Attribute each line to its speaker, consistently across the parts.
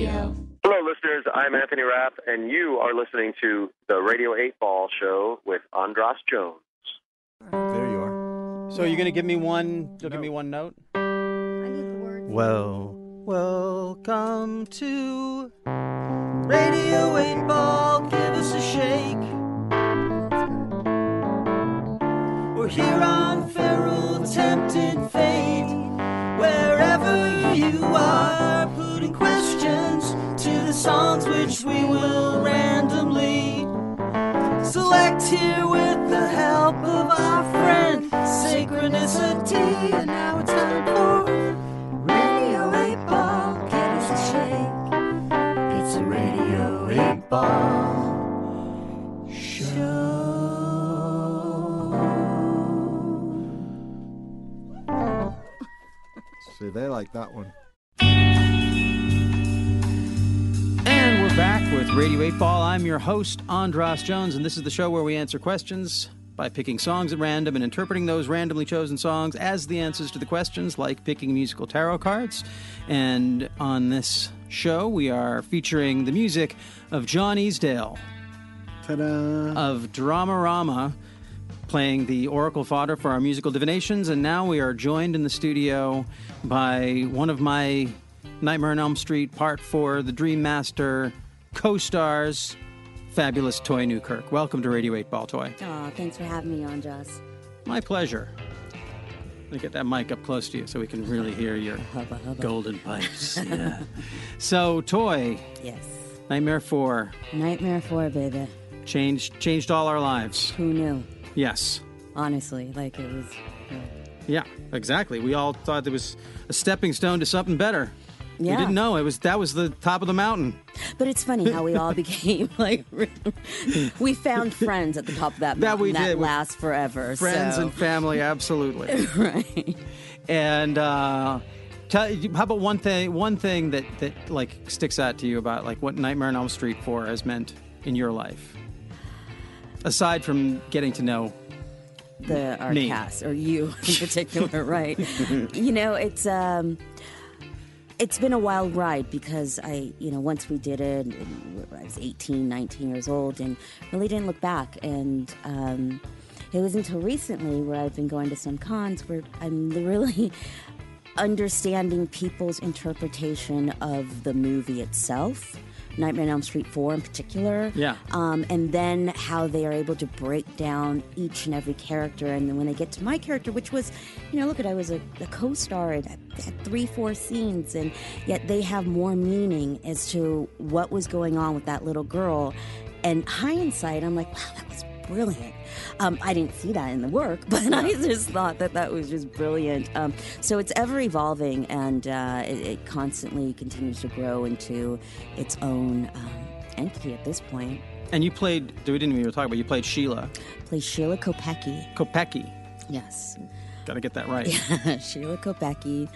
Speaker 1: Radio.
Speaker 2: Hello, listeners. I'm Anthony Rapp, and you are listening to the Radio 8 Ball Show with Andras Jones.
Speaker 3: There you are.
Speaker 4: So you're gonna give me one? You'll give me one note.
Speaker 5: I need the words.
Speaker 4: Well, welcome to Radio 8 Ball. Give us a shake. We're here on Feral Tempted Fate. Wherever you are, putting questions to the songs which we will randomly select here with the help of our friend Synchronicity. And now it's time for Radio 8 Ball. Give us a shake. It's a Radio 8 Ball show.
Speaker 3: See, they like that one.
Speaker 4: With Radio 8 Ball. I'm your host, Andras Jones, and this is the show where we answer questions by picking songs at random and interpreting those randomly chosen songs as the answers to the questions, like picking musical tarot cards. And on this show, we are featuring the music of John Easdale
Speaker 3: Ta-da!
Speaker 4: of Dramarama playing the oracle fodder for our musical divinations. And now we are joined in the studio by one of my Nightmare on Elm Street Part 4, The Dream Master co stars, fabulous Toy Newkirk. Welcome to Radio 8 Ball Toy.
Speaker 5: Aw, thanks for having me on, Joss.
Speaker 4: My pleasure. Let me get that mic up close to you so we can really hear your
Speaker 5: Hubba hubba.
Speaker 4: golden pipes. Yeah. so, Toy,
Speaker 5: Yes.
Speaker 4: Nightmare 4
Speaker 5: Nightmare 4, baby.
Speaker 4: changed changed all our lives.
Speaker 5: Who knew?
Speaker 4: Yes.
Speaker 5: Honestly, like it was.
Speaker 4: Yeah, exactly. We all thought it was a stepping stone to something better.
Speaker 5: Yeah.
Speaker 4: We didn't know it was that was the top of the mountain.
Speaker 5: But it's funny how we all became like we found friends at the top of that
Speaker 4: That
Speaker 5: mountain
Speaker 4: we
Speaker 5: that
Speaker 4: did.
Speaker 5: lasts forever.
Speaker 4: Friends
Speaker 5: so.
Speaker 4: and family, absolutely.
Speaker 5: right.
Speaker 4: and uh, tell, how about one thing? One thing that that like sticks out to you about like what Nightmare on Elm Street Four has meant in your life, aside from getting to know.
Speaker 5: the our
Speaker 4: Me.
Speaker 5: cast or you in particular, right? you know, it's um, it's been a wild ride because I, you know, once we did it, I was 18, 19 years old, and really didn't look back. And um, it was until recently where I've been going to some cons where I'm really understanding people's interpretation of the movie itself. Nightmare on Elm Street 4 in particular.
Speaker 4: Yeah.
Speaker 5: Um, and then how they are able to break down each and every character. And then when they get to my character, which was, you know, look at, I was a, a co star and I had three, four scenes, and yet they have more meaning as to what was going on with that little girl. And hindsight, I'm like, wow, that was brilliant. Um, I didn't see that in the work, but I just thought that that was just brilliant. Um, so it's ever evolving, and uh, it, it constantly continues to grow into its own um, entity at this point.
Speaker 4: And you played. We didn't even talk about. You played Sheila
Speaker 5: Plays Sheila Kopecki.
Speaker 4: Kopecki.
Speaker 5: Yes,
Speaker 4: Got to get that right.
Speaker 5: Yeah, Sheila Kopecki.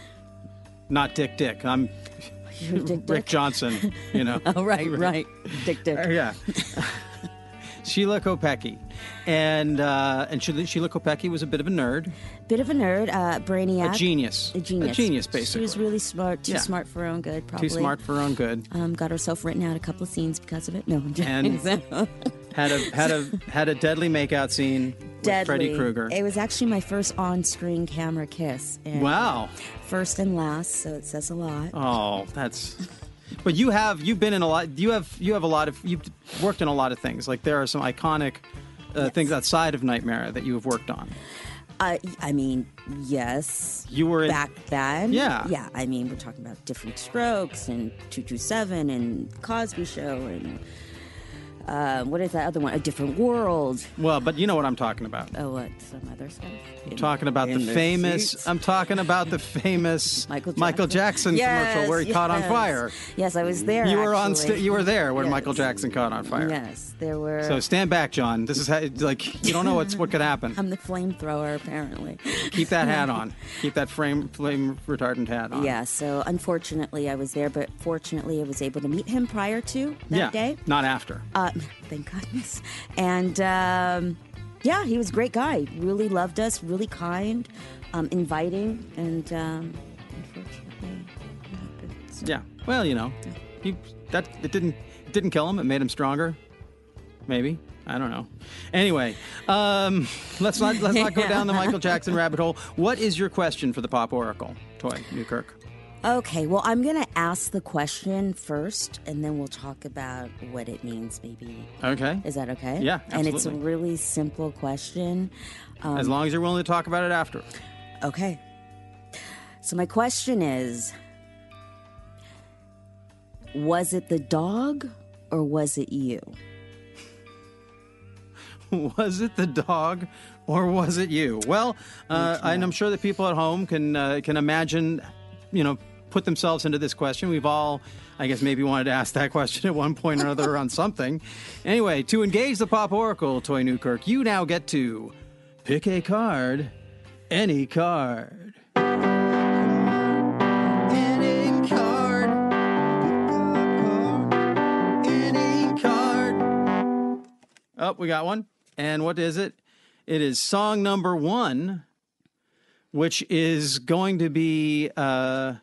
Speaker 4: Not Dick Dick. I'm
Speaker 5: Dick
Speaker 4: Rick
Speaker 5: Dick.
Speaker 4: Johnson. You know.
Speaker 5: Oh, right, right. Dick Dick.
Speaker 4: Uh, yeah. Sheila Kopecki, and uh, and Sheila, Sheila Kopecki was a bit of a nerd,
Speaker 5: Bit of a nerd, uh, brainiac.
Speaker 4: a genius,
Speaker 5: A genius.
Speaker 4: a genius, basically.
Speaker 5: She was really smart, too
Speaker 4: Yeah.
Speaker 5: smart for her own good, probably.
Speaker 4: too smart for her own good.
Speaker 5: Um, got herself written out a couple of scenes because of it. No, I'm joking.
Speaker 4: And-
Speaker 5: So-
Speaker 4: Had a had a had a deadly makeout scene with
Speaker 5: Deadly.
Speaker 4: Freddy Krueger.
Speaker 5: It was actually my first on-screen camera kiss. And
Speaker 4: Wow.
Speaker 5: First and last, so it says a lot.
Speaker 4: Oh, that's. But you have you've been in a lot. You have you have a lot of you've worked in a lot of things. Like there are some iconic uh, things outside of Nightmare that you have worked on.
Speaker 5: I, I mean, yes.
Speaker 4: You were in,
Speaker 5: Back then,
Speaker 4: Yeah.
Speaker 5: yeah. I mean, we're talking about different strokes and two two seven and Cosby Show and uh, what is that other one? A different world.
Speaker 4: well, but you know what I'm talking about.
Speaker 5: Oh, what? Some other stuff.
Speaker 4: I'm talking about the
Speaker 5: the
Speaker 4: famous.
Speaker 5: sheets.
Speaker 4: I'm talking about the famous
Speaker 5: Michael
Speaker 4: Jackson,
Speaker 5: Yes,
Speaker 4: commercial where he caught on fire.
Speaker 5: Yes, I was there.
Speaker 4: You were on. St- you were there when
Speaker 5: Yes.
Speaker 4: Michael Jackson caught on fire.
Speaker 5: Yes, there were.
Speaker 4: So stand back, John. This is how, like you don't know what's what could happen.
Speaker 5: I'm the flamethrower, apparently.
Speaker 4: Keep that hat on. Keep that frame flame retardant hat on.
Speaker 5: Yeah, so unfortunately I was there, but fortunately I was able to meet him prior to that
Speaker 4: Yeah.
Speaker 5: day.
Speaker 4: Not after.
Speaker 5: Uh, thank goodness. And um, yeah, he was a great guy. Really loved us, really kind, um, inviting, and um, unfortunately, it happened. So,
Speaker 4: Yeah. Well, you know, He that it didn't it didn't kill him. It made him stronger. Maybe I don't know. Anyway, um, let's not let's not go down the Michael Jackson rabbit hole. What is your question for the Pop Oracle, Toy Newkirk?
Speaker 5: Okay, well, I'm going to ask the question first, and then we'll talk about what it means, maybe.
Speaker 4: Okay.
Speaker 5: Is that okay?
Speaker 4: Yeah,
Speaker 5: And it's a really simple question. Um,
Speaker 4: as long as you're willing to talk about it after.
Speaker 5: Okay. So, my question is Was it the dog or was it you?
Speaker 4: was it the dog or was it you? Well, uh, and I'm sure that people at home can uh, can imagine, you know, put themselves into this question. We've all, I guess, maybe wanted to ask that question at one point or another on something. Anyway, to engage the Pop Oracle, Toy Newkirk, you now get to pick a card, any card. Any card. Any card. Oh, we got one. And what is it? It is song number one, which is going to be uh,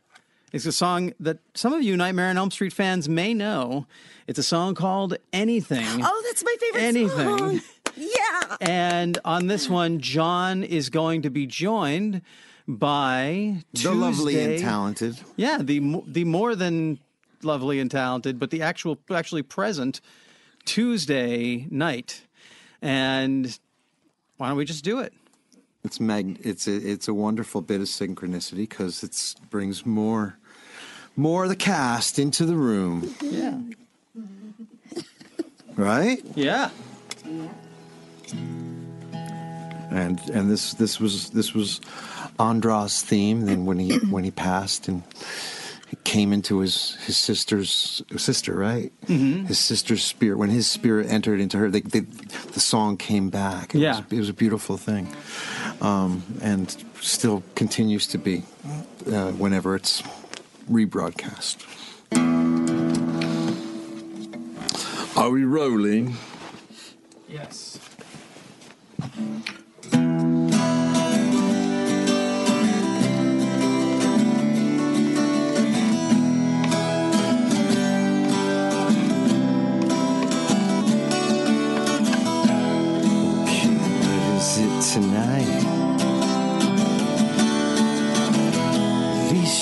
Speaker 4: it's a song that some of you Nightmare on Elm Street fans may know. It's a song called Anything.
Speaker 5: Oh, that's my favorite
Speaker 4: Anything.
Speaker 5: song. Yeah.
Speaker 4: And on this one, John is going to be joined by
Speaker 3: The lovely and talented.
Speaker 4: Yeah, the the more than lovely and talented, but the actual actually present Tuesday Knight. And why don't we just do it?
Speaker 3: It's mag. It's a it's a wonderful bit of synchronicity because it brings more more of the cast into the room,
Speaker 4: Yeah.
Speaker 3: right?
Speaker 4: Yeah.
Speaker 3: And and this this was this was Andras' theme. Then when he when he passed and he came into his his sister's sister, right? Mm-hmm. His sister's spirit. When his spirit entered into her, they, they, the song came back. It
Speaker 4: Yeah.
Speaker 3: was, it was a beautiful thing, um, and still continues to be uh, whenever it's rebroadcast. Are we rolling?
Speaker 4: Yes.
Speaker 3: What is it tonight?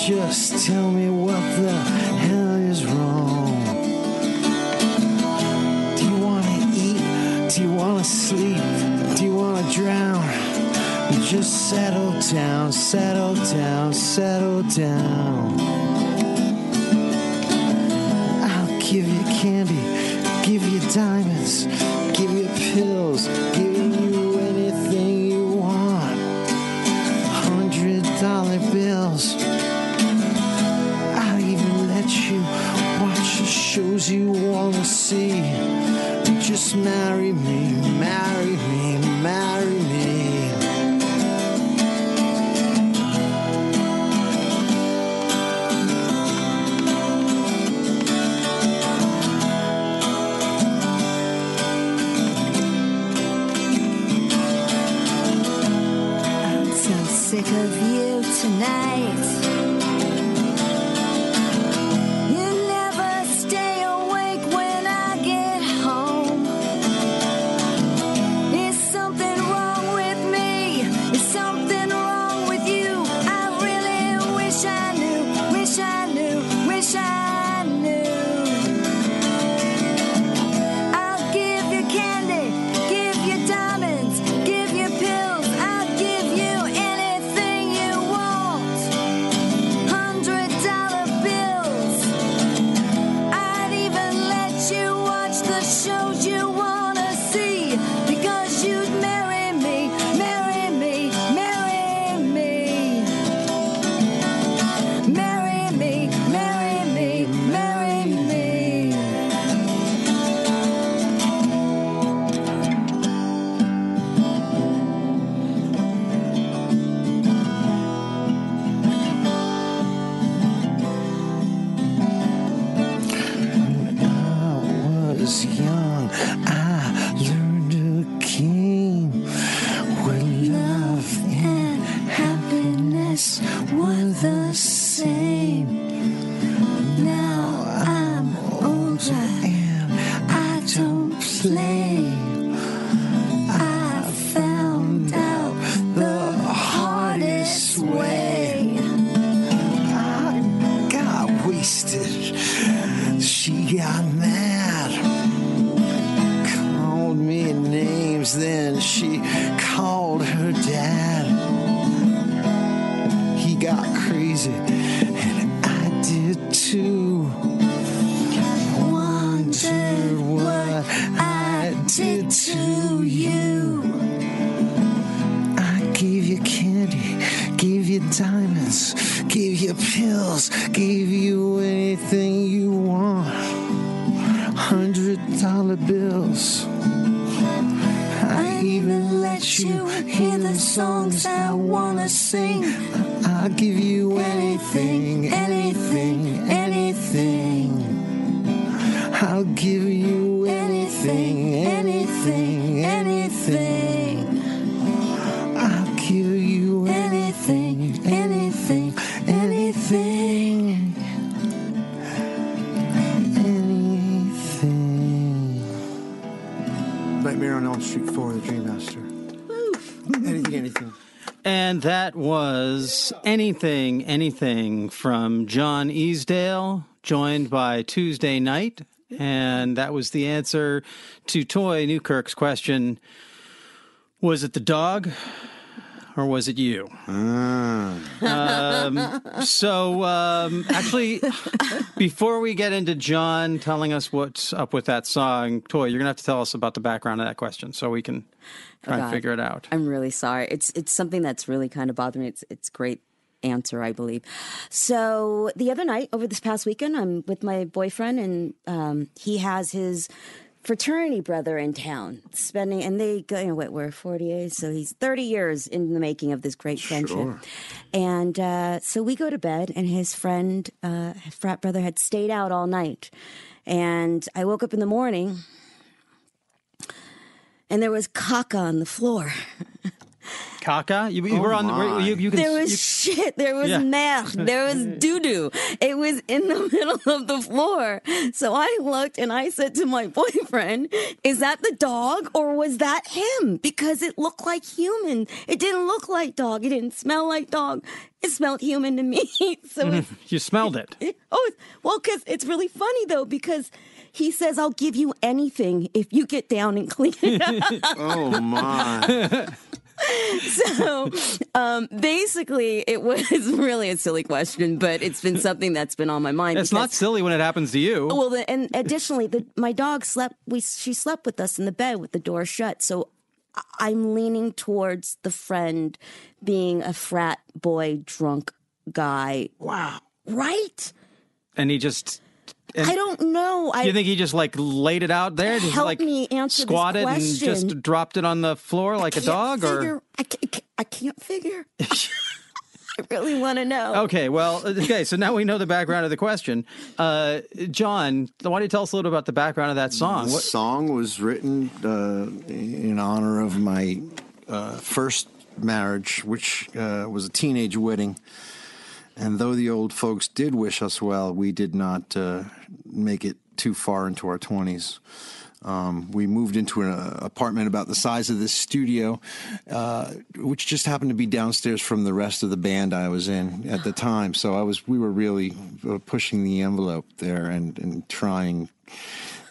Speaker 3: Just tell me what the hell is wrong. Do you want to eat? Do you want to sleep? Do you want to drown? Just settle down, settle down, settle down. I'll give you candy, give you diamonds, give you pills,
Speaker 6: tonight. I easy. I'll give you anything,
Speaker 3: anything, anything. I'll give you anything, anything, anything. Anything. Nightmare on Elm Street 4, The Dream Master. anything, anything.
Speaker 4: And that was Anything, Anything from John Easdale, joined by Tuesday Knight. And that was the answer to Toy Newkirk's question Was it the dog or was it you? Um, so, um, actually, before we get into John telling us what's up with that song, Toy, you're going to have to tell us about the background of that question so we can try and figure it out.
Speaker 5: I'm really sorry. It's it's something that's really kind of bothering me. It's it's great answer, I believe. So the other night, over this past weekend, I'm with my boyfriend, and um, he has his fraternity brother in town spending, and they go. You know, what we're 48, so he's 30 years in the making of this great friendship. And uh, so we go to bed, and his friend, uh, frat brother, had stayed out all night. And I woke up in the morning and there was caca on the floor.
Speaker 4: Kaka, you, you were oh on the. You, you can,
Speaker 5: There was
Speaker 4: you-
Speaker 5: shit. There was
Speaker 4: Yeah.
Speaker 5: meth. There was doo doo. It was in the middle of the floor. So I looked and I said to my boyfriend, "Is that the dog or was that him?" Because it looked like human. It didn't look like dog. It didn't smell like dog. It smelled human to me. so mm-hmm. it,
Speaker 4: you smelled it.
Speaker 5: it- oh well, because it's really funny though because. He says, I'll give you anything if you get down and clean it up.
Speaker 3: Oh, my.
Speaker 5: so um, basically, it was really a silly question, but it's been something that's been on my mind.
Speaker 4: It's not silly when it happens to you.
Speaker 5: Well, the, and additionally, the, my dog slept. We she slept with us in the bed with the door shut. So I'm leaning towards the friend being a frat boy drunk guy.
Speaker 4: wow.
Speaker 5: Right?
Speaker 4: And he just. And
Speaker 5: I don't know. I
Speaker 4: you think he just like laid it out there? Just
Speaker 5: Help
Speaker 4: like
Speaker 5: me answer this
Speaker 4: squatted and just dropped it on the floor like a dog,
Speaker 5: figure,
Speaker 4: or
Speaker 5: I can't, I can't figure. I really want to know.
Speaker 4: okay. Well, okay. So now we know the background of the question. Uh, John, why don't you tell us a little about the background of that song?
Speaker 3: The
Speaker 4: What,
Speaker 3: song was written uh, in honor of my uh, first marriage, which uh, was a teenage wedding. And though the old folks did wish us well, we did not uh, make it too far into our 20s. Um, we moved into an uh, apartment about the size of this studio, uh, which just happened to be downstairs from the rest of the band I was in at the time. So I was, we were really uh, pushing the envelope there and, and trying,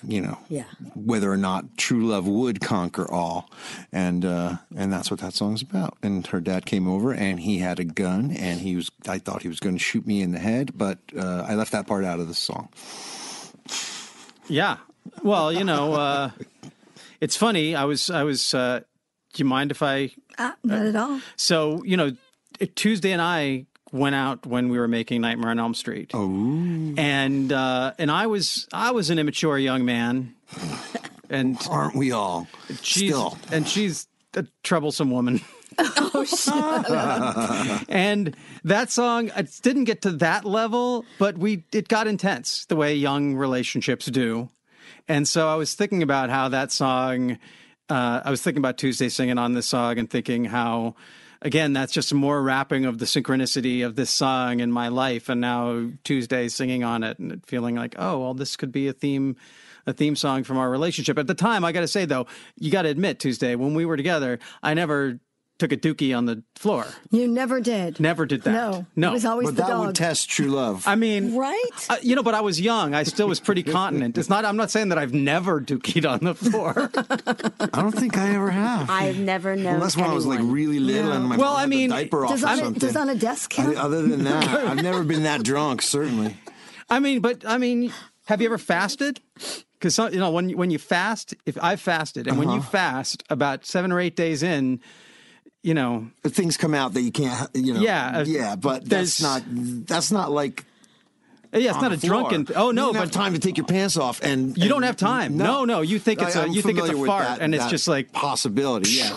Speaker 3: you know,
Speaker 5: Yeah.
Speaker 3: whether or not true love would conquer all, and uh, and that's what that song's about. And her dad came over and he had a gun and he was, I thought he was going to shoot me in the head, but uh, I left that part out of the song.
Speaker 4: yeah. Well, you know, uh, it's funny. I was. I was. Uh, do you mind if I
Speaker 7: Ah, not at all.
Speaker 4: So, you know, Tuesday and I went out when we were making Nightmare on Elm Street. Oh. And uh, and I was I was an immature young man. And
Speaker 3: Aren't we all?
Speaker 4: she's
Speaker 3: Still.
Speaker 4: and she's a troublesome woman. Oh shit! and that song it didn't get to that level, but we it got intense the way young relationships do. And so I was thinking about how that song uh, I was thinking about Tuesday singing on this song and thinking how again that's just more wrapping of the synchronicity of this song in my life and now Tuesday singing on it and feeling like oh well this could be a theme a theme song from our relationship. At the time, I got to say though, you got to admit Tuesday when we were together, I never took a dookie on the floor.
Speaker 7: You never did.
Speaker 4: Never did that.
Speaker 7: No.
Speaker 4: no.
Speaker 7: It was always
Speaker 3: But
Speaker 7: the
Speaker 3: that
Speaker 7: dog.
Speaker 3: would test true love.
Speaker 4: I mean,
Speaker 5: Right?
Speaker 4: uh, you know, but I was young. I still was pretty continent. It's not. I'm not saying that I've never dookied on the floor.
Speaker 3: I don't think I ever have.
Speaker 5: I've never known.
Speaker 3: Unless when I was like really little and my
Speaker 4: Well, I
Speaker 3: had the
Speaker 4: mean,
Speaker 3: diaper off
Speaker 7: does,
Speaker 3: or
Speaker 7: on a,
Speaker 3: something.
Speaker 7: does on a desk
Speaker 3: I- other than that, I've never been that drunk. Certainly.
Speaker 4: I mean, but I mean, have you ever fasted? Because you know, when you- when you fast, if I've fasted, and when you fast, about seven or eight days in, you know,
Speaker 3: But things come out that you can't. You know.
Speaker 4: Yeah, uh,
Speaker 3: Yeah, but that's not. That's not like
Speaker 4: Yeah, it's not a
Speaker 3: floor.
Speaker 4: drunken- oh, no,
Speaker 3: you don't
Speaker 4: but-
Speaker 3: time to take your pants off, and
Speaker 4: You don't have time. No, no, you think it's
Speaker 3: a
Speaker 4: a- you think it's a fart, and it's just like-
Speaker 3: possibility. Yes.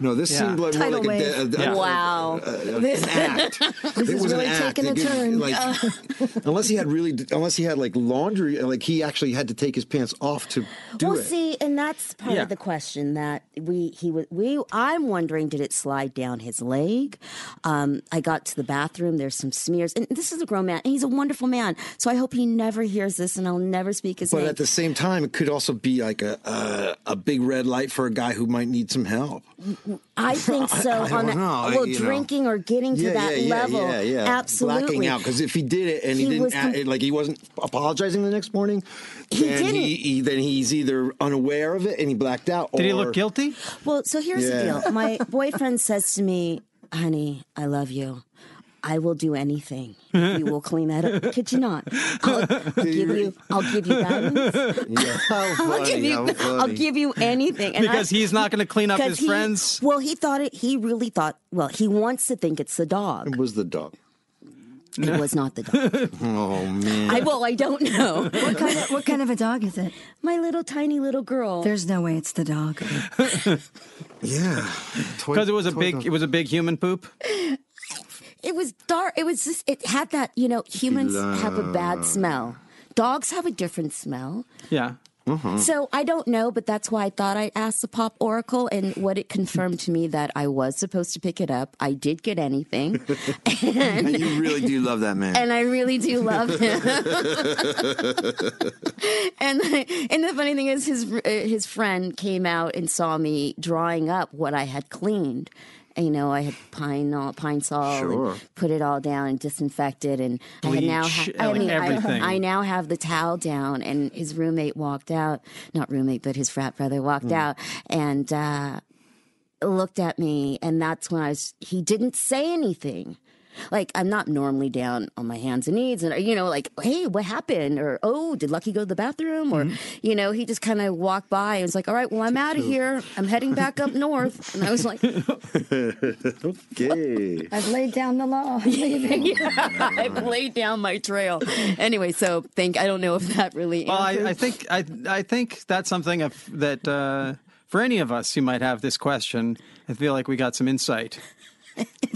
Speaker 3: No, this
Speaker 4: Yeah.
Speaker 3: seemed like more like a,
Speaker 7: wave.
Speaker 3: de- a- a-
Speaker 5: Wow.
Speaker 3: an act.
Speaker 7: This
Speaker 3: it
Speaker 7: is
Speaker 3: was
Speaker 7: really taking a
Speaker 3: It didn't-
Speaker 7: turn.
Speaker 3: Like, unless he had really, unless he had like laundry, like he actually had to take his pants off to do
Speaker 5: well,
Speaker 3: it.
Speaker 5: see, and that's part
Speaker 4: Yeah.
Speaker 5: of the question that we he was we. I'm wondering, did it slide down his leg? Um, I got to the bathroom. There's some smears, and this is a grown man, and he's a wonderful man. So I hope he never hears this, and I'll never speak his
Speaker 3: But
Speaker 5: name.
Speaker 3: at the same time, it could also be like a a, a big red light for a guy who might need some help.
Speaker 5: I think so.
Speaker 3: I
Speaker 5: on
Speaker 3: don't
Speaker 5: the,
Speaker 3: know,
Speaker 5: well,
Speaker 3: you know.
Speaker 5: drinking or getting to
Speaker 3: yeah,
Speaker 5: that
Speaker 3: yeah, yeah,
Speaker 5: level,
Speaker 3: yeah, yeah.
Speaker 5: absolutely.
Speaker 3: blacking out because if he did it and he,
Speaker 5: He
Speaker 3: didn't
Speaker 5: was com-
Speaker 3: act, like he wasn't apologizing the next morning,
Speaker 5: He
Speaker 3: then
Speaker 5: didn't.
Speaker 3: He, he- then he's either unaware of it and he blacked out.
Speaker 4: Did he look guilty?
Speaker 5: Well, so here's
Speaker 3: Yeah.
Speaker 5: the deal. My boyfriend says to me, "Honey, I love you. I will do anything. You will clean that up. Could you not? I'll, I'll give you. I'll give you guidance.
Speaker 3: Yeah,
Speaker 5: I'll give you. I'll give you anything." And
Speaker 4: Because
Speaker 5: I-
Speaker 4: he's not going to clean up his
Speaker 5: he-
Speaker 4: friends.
Speaker 5: Well, he thought it. He really thought. Well, he wants to think it's the dog.
Speaker 3: It was the dog.
Speaker 5: It was not the dog.
Speaker 3: Oh man.
Speaker 5: I well, I don't know.
Speaker 7: What kind of what kind of a dog is it?
Speaker 5: My little tiny little girl.
Speaker 7: There's no way it's the dog.
Speaker 3: yeah.
Speaker 4: Because it was a big, it was a big human poop.
Speaker 5: It was dark. It was just. It had that. You know, humans have a bad smell. Dogs have a different smell.
Speaker 4: Yeah.
Speaker 5: So I don't know, but that's why I thought I'd ask the pop oracle, and what it confirmed to me that I was supposed to pick it up. I did get anything,
Speaker 3: And you really do love that man.
Speaker 5: and I really do love him. and and the funny thing is, his uh, his friend came out and saw me drawing up what I had cleaned. You know, I had pine uh, pine sol
Speaker 3: Sure.
Speaker 5: and put it all down and disinfected, and I now
Speaker 4: Bleach,
Speaker 5: I
Speaker 4: like
Speaker 5: mean, I. I now have the towel down, and his roommate walked out. Not roommate, but his frat brother walked out and uh, looked at me, and that's when I was. He didn't say anything. Like I'm not normally down on my hands and knees, and you know, like, hey, what happened? Or oh, did Lucky go to the bathroom? Or you know, he just kind of walked by and was like, all right, well, I'm out of here. I'm heading back up north, and I was like,
Speaker 3: okay.
Speaker 7: I've laid down the law.
Speaker 5: yeah, I've laid down my trail. Anyway, so think I don't know if that really.
Speaker 4: Well, I, I think I I think that's something of, that uh, for any of us who might have this question, I feel like we got some insight.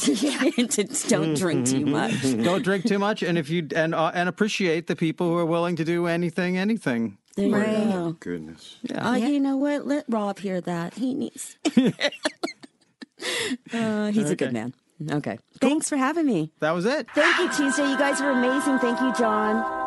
Speaker 5: Yeah, just don't drink too much.
Speaker 4: Don't drink too much, and if you and uh, and appreciate the people who are willing to do anything, anything.
Speaker 5: There you
Speaker 7: Right.
Speaker 5: go.
Speaker 3: Goodness.
Speaker 5: Oh, you know what? Let Rob hear that. He needs. uh, he's a good man. Okay. Thanks for having me.
Speaker 4: That was it.
Speaker 5: Thank you, Tuesday. You guys are amazing. Thank you, John.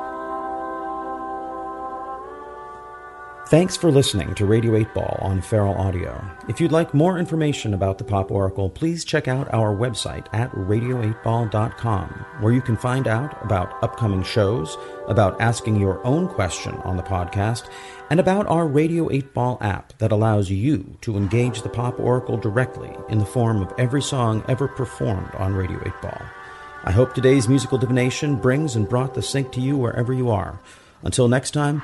Speaker 8: Thanks for listening to Radio 8 Ball on Feral Audio. If you'd like more information about the Pop Oracle, please check out our website at radio8ball.com, where you can find out about upcoming shows, about asking your own question on the podcast, and about our Radio 8 Ball app that allows you to engage the Pop Oracle directly in the form of every song ever performed on Radio 8 Ball. I hope today's musical divination brings and brought the sync to you wherever you are. Until next time,